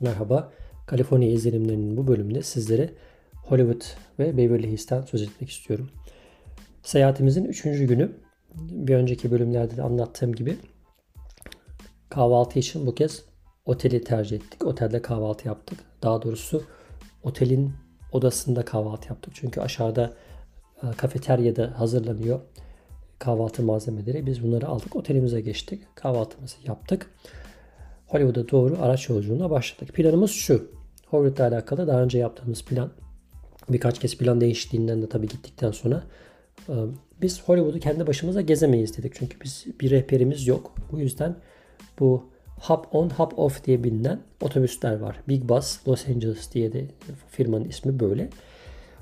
Merhaba, Kaliforniya izlenimlerinin bu bölümünde sizlere Hollywood ve Beverly Hills'ten söz etmek istiyorum. Seyahatimizin üçüncü günü, bir önceki bölümlerde de anlattığım gibi kahvaltı için bu kez oteli tercih ettik. Otelde kahvaltı yaptık. Daha doğrusu otelin odasında kahvaltı yaptık. Çünkü aşağıda e, kafeteryada hazırlanıyor kahvaltı malzemeleri. Biz bunları aldık. Otelimize geçtik. Kahvaltımızı yaptık. Hollywood'a doğru araç yolculuğuna başladık. Planımız şu. Hollywood'la alakalı daha önce yaptığımız plan birkaç kez plan değiştiğinden de tabii gittikten sonra e, biz Hollywood'u kendi başımıza gezemeyiz dedik. Çünkü biz bir rehberimiz yok. Bu yüzden bu Hop on Hop off diye bilinen otobüsler var. Big Bus Los Angeles diye de firmanın ismi böyle.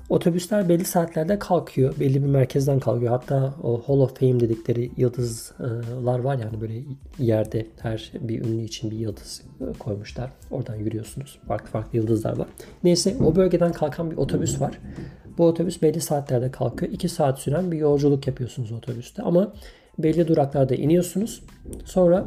Otobüsler belli saatlerde kalkıyor. Belli bir merkezden kalkıyor. Hatta o Hall of Fame dedikleri yıldızlar var yani böyle yerde her bir ünlü için bir yıldız koymuşlar. Oradan yürüyorsunuz. Farklı farklı yıldızlar var. Neyse o bölgeden kalkan bir otobüs var. Bu otobüs belli saatlerde kalkıyor. 2 saat süren bir yolculuk yapıyorsunuz otobüste. Ama belli duraklarda iniyorsunuz. Sonra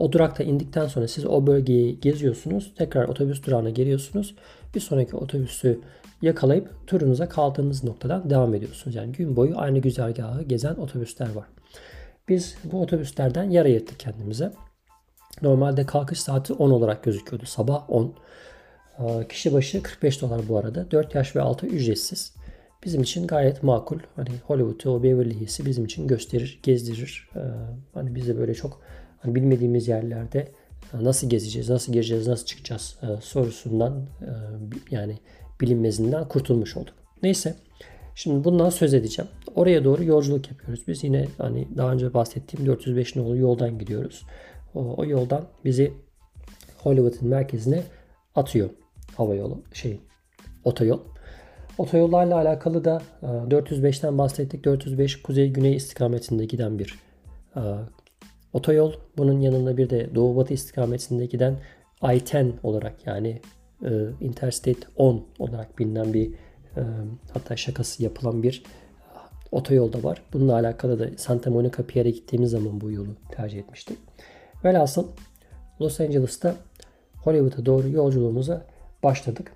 o durakta indikten sonra siz o bölgeyi geziyorsunuz. Tekrar otobüs durağına geliyorsunuz. Bir sonraki otobüsü yakalayıp turunuza kaldığınız noktadan devam ediyorsunuz. Yani gün boyu aynı güzergahı gezen otobüsler var. Biz bu otobüslerden yer ayırttık kendimize. Normalde kalkış saati 10 olarak gözüküyordu. Sabah 10. Ee, kişi başı 45 dolar bu arada. 4 yaş ve altı ücretsiz. Bizim için gayet makul. Hani Hollywood'u, o Beverly Hills'i bizim için gösterir, gezdirir. Ee, hani bize böyle çok hani bilmediğimiz yerlerde e, nasıl gezeceğiz, nasıl gireceğiz, nasıl çıkacağız e, sorusundan e, yani bilinmezinden kurtulmuş olduk. Neyse. Şimdi bundan söz edeceğim. Oraya doğru yolculuk yapıyoruz. Biz yine hani daha önce bahsettiğim 405 nolu yoldan gidiyoruz. O, o yoldan bizi Hollywood'un merkezine atıyor hava yolu şey otoyol. Otoyollarla alakalı da 405'ten bahsettik. 405 kuzey güney istikametinde giden bir otoyol. Bunun yanında bir de doğu batı istikametinde giden I-10 olarak yani e, Interstate 10 olarak bilinen bir e, hatta şakası yapılan bir otoyolda var. Bununla alakalı da Santa Monica Pierre'e gittiğimiz zaman bu yolu tercih etmiştik. Velhasıl Los Angeles'ta Hollywood'a doğru yolculuğumuza başladık.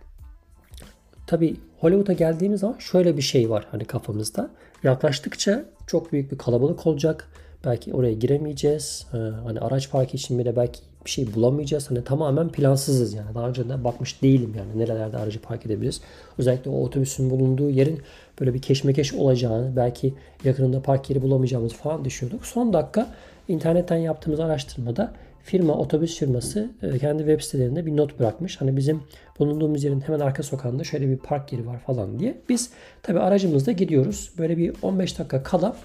Tabi Hollywood'a geldiğimiz zaman şöyle bir şey var hani kafamızda. Yaklaştıkça çok büyük bir kalabalık olacak. Belki oraya giremeyeceğiz. Ee, hani araç parkı için bile belki bir şey bulamayacağız. Hani tamamen plansızız yani. Daha önce de bakmış değilim yani nerelerde aracı park edebiliriz. Özellikle o otobüsün bulunduğu yerin böyle bir keşmekeş olacağını, belki yakınında park yeri bulamayacağımızı falan düşünüyorduk. Son dakika internetten yaptığımız araştırmada firma, otobüs firması e, kendi web sitelerinde bir not bırakmış. Hani bizim bulunduğumuz yerin hemen arka sokağında şöyle bir park yeri var falan diye. Biz tabi aracımızda gidiyoruz. Böyle bir 15 dakika kala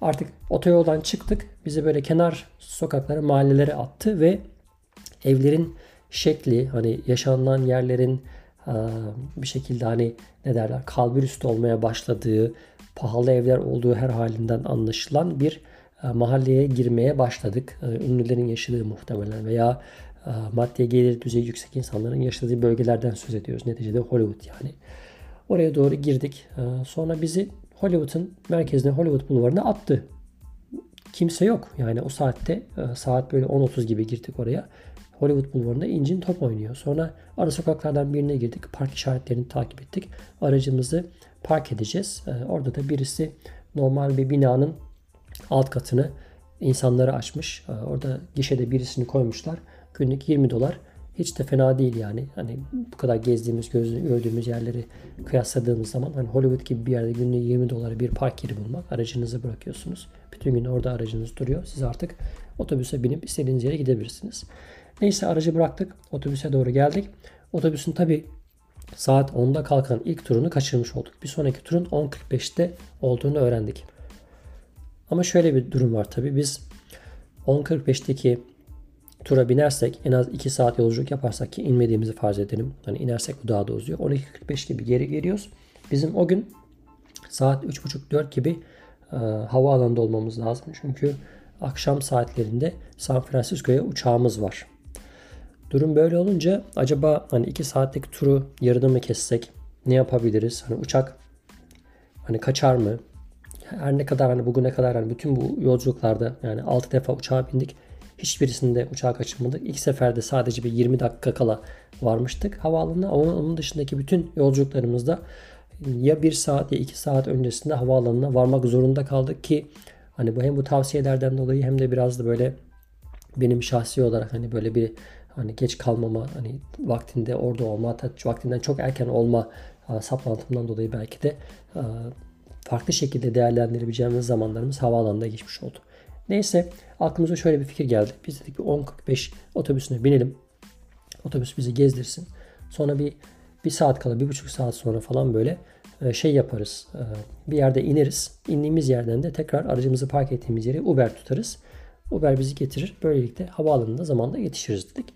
artık otoyoldan çıktık. Bizi böyle kenar sokaklara, mahallelere attı ve evlerin şekli hani yaşanılan yerlerin bir şekilde hani ne derler kalbur üstü olmaya başladığı pahalı evler olduğu her halinden anlaşılan bir mahalleye girmeye başladık. Ünlülerin yaşadığı muhtemelen veya maddi gelir düzeyi yüksek insanların yaşadığı bölgelerden söz ediyoruz. Neticede Hollywood yani. Oraya doğru girdik. Sonra bizi Hollywood'un merkezine Hollywood bulvarına attı. Kimse yok. Yani o saatte saat böyle 10.30 gibi girdik oraya. Hollywood Bulvarı'nda incin top oynuyor. Sonra ara sokaklardan birine girdik. Park işaretlerini takip ettik. Aracımızı park edeceğiz. Ee, orada da birisi normal bir binanın alt katını insanlara açmış. Ee, orada gişede birisini koymuşlar. Günlük 20 dolar. Hiç de fena değil yani. Hani bu kadar gezdiğimiz, gördüğümüz yerleri kıyasladığımız zaman hani Hollywood gibi bir yerde günlük 20 dolara bir park yeri bulmak. Aracınızı bırakıyorsunuz. Bütün gün orada aracınız duruyor. Siz artık otobüse binip istediğiniz yere gidebilirsiniz. Neyse aracı bıraktık. Otobüse doğru geldik. Otobüsün tabi saat 10'da kalkan ilk turunu kaçırmış olduk. Bir sonraki turun 10.45'te olduğunu öğrendik. Ama şöyle bir durum var tabi. Biz 10.45'teki tura binersek en az 2 saat yolculuk yaparsak ki inmediğimizi farz edelim. Hani inersek bu daha da uzuyor. 12.45 gibi geri geliyoruz. Bizim o gün saat 3.30-4 gibi e, havaalanında olmamız lazım. Çünkü akşam saatlerinde San Francisco'ya uçağımız var. Durum böyle olunca acaba hani 2 saatlik turu yarıda mı kessek? Ne yapabiliriz? Hani uçak hani kaçar mı? Her ne kadar hani bugüne kadar hani bütün bu yolculuklarda yani 6 defa uçağa bindik. Hiçbirisinde uçağa kaçırmadık. İlk seferde sadece bir 20 dakika kala varmıştık havaalanına. Ama onun dışındaki bütün yolculuklarımızda ya 1 saat ya 2 saat öncesinde havaalanına varmak zorunda kaldık ki hani bu hem bu tavsiyelerden dolayı hem de biraz da böyle benim şahsi olarak hani böyle bir hani geç kalmama hani vaktinde orada olma vaktinden çok erken olma saplantımdan dolayı belki de farklı şekilde değerlendirebileceğimiz zamanlarımız havaalanında geçmiş oldu. Neyse aklımıza şöyle bir fikir geldi. Biz dedik bir 10.45 otobüsüne binelim. Otobüs bizi gezdirsin. Sonra bir bir saat kala, bir buçuk saat sonra falan böyle e, şey yaparız. E, bir yerde ineriz. İndiğimiz yerden de tekrar aracımızı park ettiğimiz yere Uber tutarız. Uber bizi getirir. Böylelikle havaalanında zamanda yetişiriz dedik.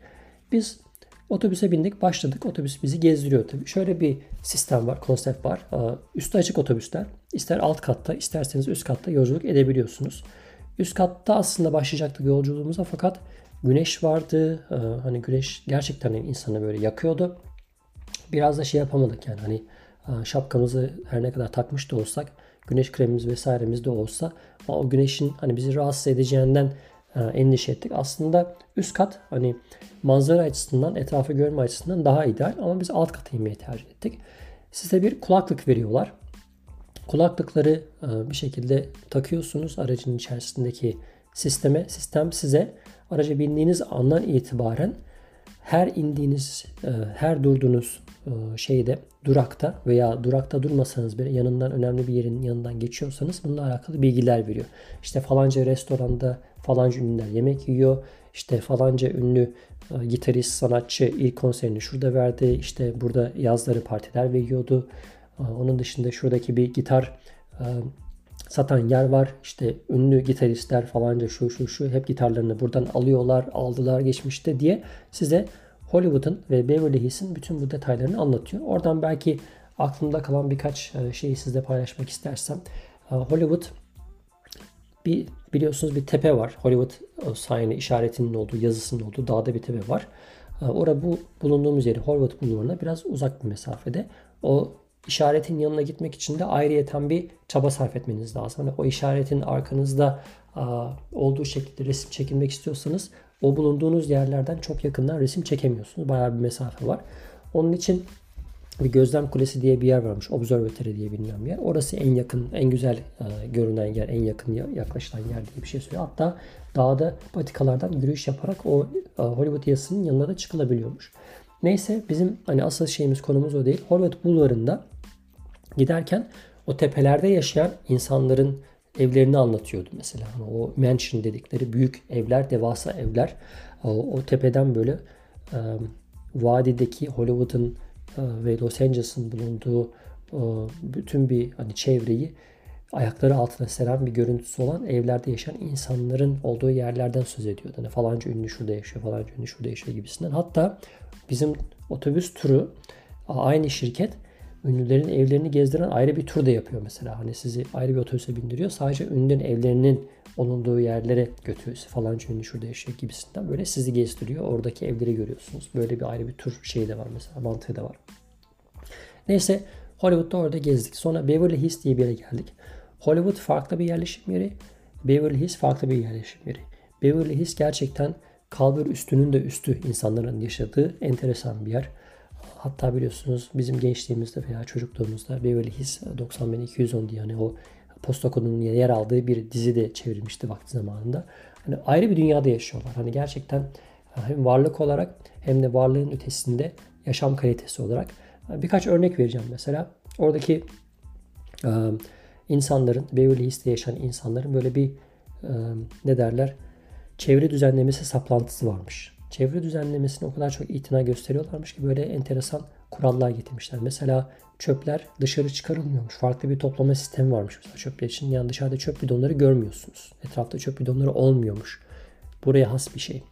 Biz otobüse bindik, başladık. Otobüs bizi gezdiriyor tabii. Şöyle bir sistem var, konsept var. E, üstü açık otobüsler. İster alt katta, isterseniz üst katta yolculuk edebiliyorsunuz. Üst katta aslında başlayacaktık yolculuğumuza fakat güneş vardı. Hani güneş gerçekten insanı böyle yakıyordu biraz da şey yapamadık yani hani e, şapkamızı her ne kadar takmış da olsak güneş kremimiz vesairemiz de olsa o güneşin hani bizi rahatsız edeceğinden e, endişe ettik. Aslında üst kat hani manzara açısından, etrafı görme açısından daha ideal ama biz alt kata inmeyi tercih ettik. Size bir kulaklık veriyorlar. Kulaklıkları e, bir şekilde takıyorsunuz aracın içerisindeki sisteme. Sistem size araca bindiğiniz andan itibaren her indiğiniz, her durduğunuz e, şeyde durakta veya durakta durmasanız bile yanından önemli bir yerin yanından geçiyorsanız bununla alakalı bilgiler veriyor. İşte falanca restoranda falanca ünlüler yemek yiyor. İşte falanca ünlü e, gitarist, sanatçı ilk konserini şurada verdi. İşte burada yazları partiler veriyordu. E, onun dışında şuradaki bir gitar satan yer var. İşte ünlü gitaristler falanca şu şu şu hep gitarlarını buradan alıyorlar, aldılar geçmişte diye size Hollywood'un ve Beverly Hills'in bütün bu detaylarını anlatıyor. Oradan belki aklımda kalan birkaç e, şeyi sizle paylaşmak istersem. E, Hollywood bir biliyorsunuz bir tepe var. Hollywood sign işaretinin olduğu, yazısının olduğu dağda bir tepe var. E, orada bu bulunduğumuz yeri Hollywood bulvarına biraz uzak bir mesafede. O işaretin yanına gitmek için de ayrıyeten bir çaba sarf etmeniz lazım. Hani o işaretin arkanızda olduğu şekilde resim çekilmek istiyorsanız o bulunduğunuz yerlerden çok yakından resim çekemiyorsunuz. Bayağı bir mesafe var. Onun için bir gözlem kulesi diye bir yer varmış. Observatory diye bilinen bir yer. Orası en yakın, en güzel görünen yer, en yakın yaklaşılan yer diye bir şey söylüyor. Hatta dağda patikalardan yürüyüş yaparak o Hollywood yasının yanına da çıkılabiliyormuş. Neyse bizim hani asıl şeyimiz konumuz o değil. Hollywood bulvarında giderken o tepelerde yaşayan insanların evlerini anlatıyordu mesela. O mansion dedikleri büyük evler, devasa evler. O, o tepeden böyle e, vadideki Hollywood'un e, ve Los Angeles'ın bulunduğu e, bütün bir hani çevreyi ayakları altına seren bir görüntüsü olan evlerde yaşayan insanların olduğu yerlerden söz ediyordu. Hani falanca ünlü şurada yaşıyor, falanca ünlü şurada yaşıyor gibisinden. Hatta bizim otobüs turu aynı şirket ünlülerin evlerini gezdiren ayrı bir tur da yapıyor mesela. Hani sizi ayrı bir otobüse bindiriyor. Sadece ünlülerin evlerinin bulunduğu yerlere götürüyor. Falan ünlü şurada yaşıyor gibisinden. Böyle sizi gezdiriyor. Oradaki evleri görüyorsunuz. Böyle bir ayrı bir tur şeyi de var mesela. Mantığı da var. Neyse Hollywood'da orada gezdik. Sonra Beverly Hills diye bir yere geldik. Hollywood farklı bir yerleşim yeri. Beverly Hills farklı bir yerleşim yeri. Beverly Hills gerçekten kalbur üstünün de üstü insanların yaşadığı enteresan bir yer. Hatta biliyorsunuz bizim gençliğimizde veya çocukluğumuzda Beverly Hills 90210 diye hani o posta kodunun yer aldığı bir dizi de çevrilmişti vakti zamanında. Hani ayrı bir dünyada yaşıyorlar. Hani gerçekten hem varlık olarak hem de varlığın ötesinde yaşam kalitesi olarak birkaç örnek vereceğim mesela. Oradaki e, insanların, Beverly Hills'te yaşayan insanların böyle bir e, ne derler çevre düzenlemesi saplantısı varmış çevre düzenlemesine o kadar çok itina gösteriyorlarmış ki böyle enteresan kurallar getirmişler. Mesela çöpler dışarı çıkarılmıyormuş. Farklı bir toplama sistemi varmış mesela çöpler için. Yani dışarıda çöp bidonları görmüyorsunuz. Etrafta çöp bidonları olmuyormuş. Buraya has bir şey.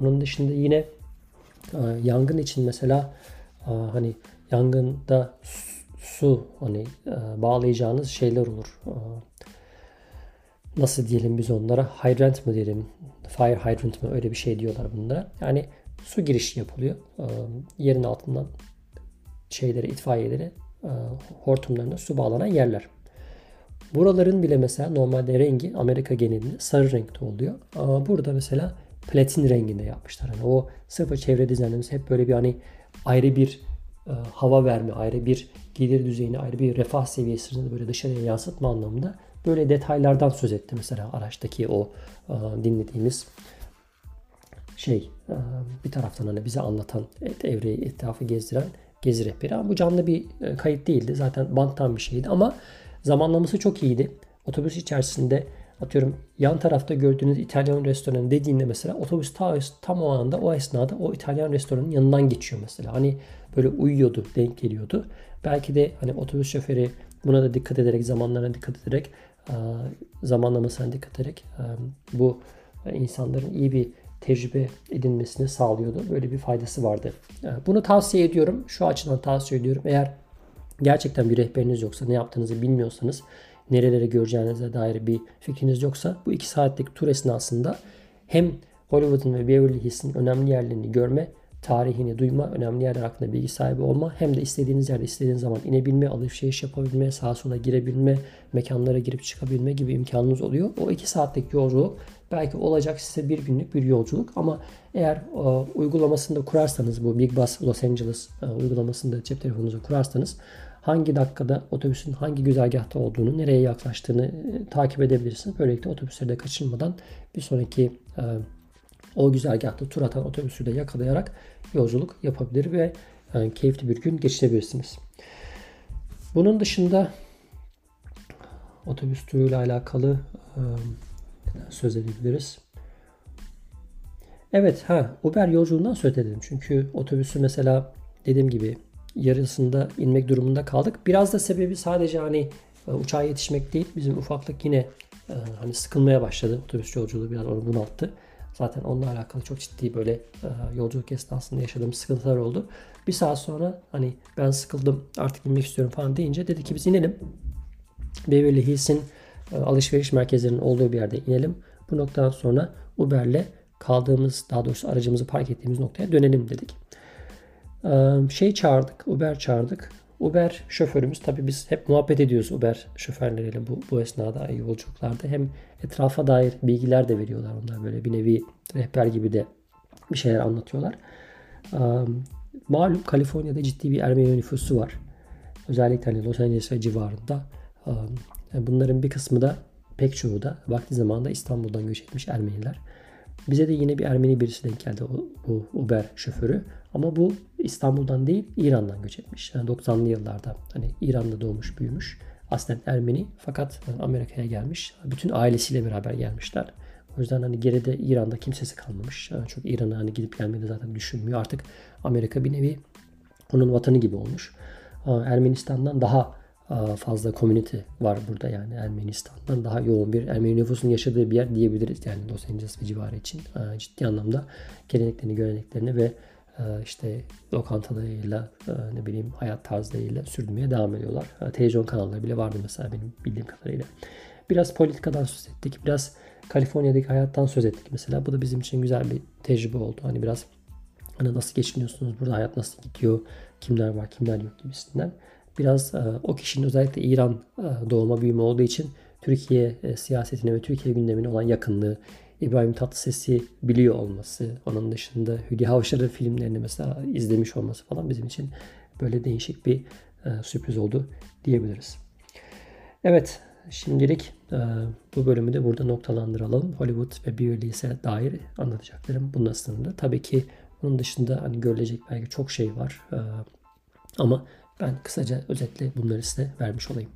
Onun dışında yine e, yangın için mesela e, hani yangında su hani e, bağlayacağınız şeyler olur. Nasıl diyelim biz onlara? Hydrant mı diyelim? Fire hydrant mı öyle bir şey diyorlar bunlara. Yani su girişi yapılıyor. Ee, yerin altından şeylere, itfaiyelere e, hortumlarına su bağlanan yerler. Buraların bile mesela normalde rengi Amerika genelinde sarı renkte oluyor. Ama burada mesela platin renginde yapmışlar. Hani o sıfır çevre dizaynımız hep böyle bir hani ayrı bir e, hava verme, ayrı bir gelir düzeyini, ayrı bir refah seviyesini böyle dışarıya yansıtma anlamında böyle detaylardan söz etti mesela araçtaki o e, dinlediğimiz şey e, bir taraftan hani bize anlatan evreyi etrafı gezdiren gezi rehberi. Ama bu canlı bir e, kayıt değildi. Zaten banttan bir şeydi ama zamanlaması çok iyiydi. Otobüs içerisinde atıyorum yan tarafta gördüğünüz İtalyan restoranı dediğinde mesela otobüs ta, tam o anda o esnada o İtalyan restoranın yanından geçiyor mesela. Hani böyle uyuyordu, denk geliyordu. Belki de hani otobüs şoförü buna da dikkat ederek, zamanlarına dikkat ederek, zamanlamasına dikkat ederek bu insanların iyi bir tecrübe edinmesini sağlıyordu. Böyle bir faydası vardı. Bunu tavsiye ediyorum. Şu açıdan tavsiye ediyorum. Eğer gerçekten bir rehberiniz yoksa, ne yaptığınızı bilmiyorsanız, nerelere göreceğinize dair bir fikriniz yoksa bu iki saatlik tur esnasında hem Hollywood'un ve Beverly Hills'in önemli yerlerini görme tarihini duyma, önemli yerler hakkında bilgi sahibi olma hem de istediğiniz yerde istediğiniz zaman inebilme, alışveriş yapabilme, sağa sola girebilme, mekanlara girip çıkabilme gibi imkanınız oluyor. O iki saatlik yolculuk belki olacak size bir günlük bir yolculuk ama eğer e, uygulamasında kurarsanız bu Big Bus Los Angeles e, uygulamasında cep telefonunuzu kurarsanız hangi dakikada otobüsün hangi güzergahta olduğunu, nereye yaklaştığını e, takip edebilirsiniz. Böylelikle otobüsleri de kaçırmadan bir sonraki e, o güzergahta tur atan otobüsü de yakalayarak yolculuk yapabilir ve yani e, keyifli bir gün geçirebilirsiniz. Bunun dışında otobüs turuyla alakalı e, söz edebiliriz. Evet, ha Uber yolculuğundan söz edelim. Çünkü otobüsü mesela dediğim gibi yarısında inmek durumunda kaldık. Biraz da sebebi sadece hani e, uçağa yetişmek değil. Bizim ufaklık yine hani sıkılmaya başladı. Otobüs yolculuğu biraz onu bunalttı. Zaten onunla alakalı çok ciddi böyle e, yolculuk esnasında yaşadığım sıkıntılar oldu. Bir saat sonra hani ben sıkıldım artık inmek istiyorum falan deyince dedi ki biz inelim. Beverly Hills'in e, alışveriş merkezlerinin olduğu bir yerde inelim. Bu noktadan sonra Uber'le kaldığımız daha doğrusu aracımızı park ettiğimiz noktaya dönelim dedik. Şey çağırdık, Uber çağırdık. Uber şoförümüz tabi biz hep muhabbet ediyoruz Uber şoförleriyle bu, bu esnada yolculuklarda. Hem etrafa dair bilgiler de veriyorlar onlar böyle bir nevi rehber gibi de bir şeyler anlatıyorlar. Um, malum Kaliforniya'da ciddi bir Ermeni nüfusu var. Özellikle hani Los Angeles ve civarında. Um, bunların bir kısmı da pek çoğu da vakti zamanında İstanbul'dan göç etmiş Ermeniler. Bize de yine bir Ermeni birisi denk geldi bu Uber şoförü. Ama bu İstanbul'dan değil İran'dan göç etmiş. Yani 90'lı yıllarda hani İran'da doğmuş büyümüş. Aslen Ermeni fakat Amerika'ya gelmiş. Bütün ailesiyle beraber gelmişler. O yüzden hani geride İran'da kimsesi kalmamış. Yani çok İran'a hani gidip gelmeyi de zaten düşünmüyor. Artık Amerika bir nevi onun vatanı gibi olmuş. Ermenistan'dan daha fazla community var burada yani Ermenistan'dan daha yoğun bir Ermeni nüfusun yaşadığı bir yer diyebiliriz yani Los Angeles ve civarı için ciddi anlamda geleneklerini, göreneklerini ve işte lokantalarıyla ne bileyim hayat tarzlarıyla sürdürmeye devam ediyorlar. Televizyon kanalları bile vardı mesela benim bildiğim kadarıyla. Biraz politikadan söz ettik. Biraz Kaliforniya'daki hayattan söz ettik mesela. Bu da bizim için güzel bir tecrübe oldu. Hani biraz hani nasıl geçiniyorsunuz, burada hayat nasıl gidiyor, kimler var, kimler yok gibisinden. Biraz o kişinin özellikle İran doğuma büyüme olduğu için Türkiye siyasetine ve Türkiye gündemine olan yakınlığı, İbrahim Tatlıses'i biliyor olması, onun dışında Hülya Avşar'ın filmlerini mesela izlemiş olması falan bizim için böyle değişik bir e, sürpriz oldu diyebiliriz. Evet, şimdilik e, bu bölümü de burada noktalandıralım. Hollywood ve Beverly's'e dair anlatacaklarım bununla sınırlı. Tabii ki bunun dışında hani görülecek belki çok şey var. E, ama ben kısaca özetle bunları size vermiş olayım.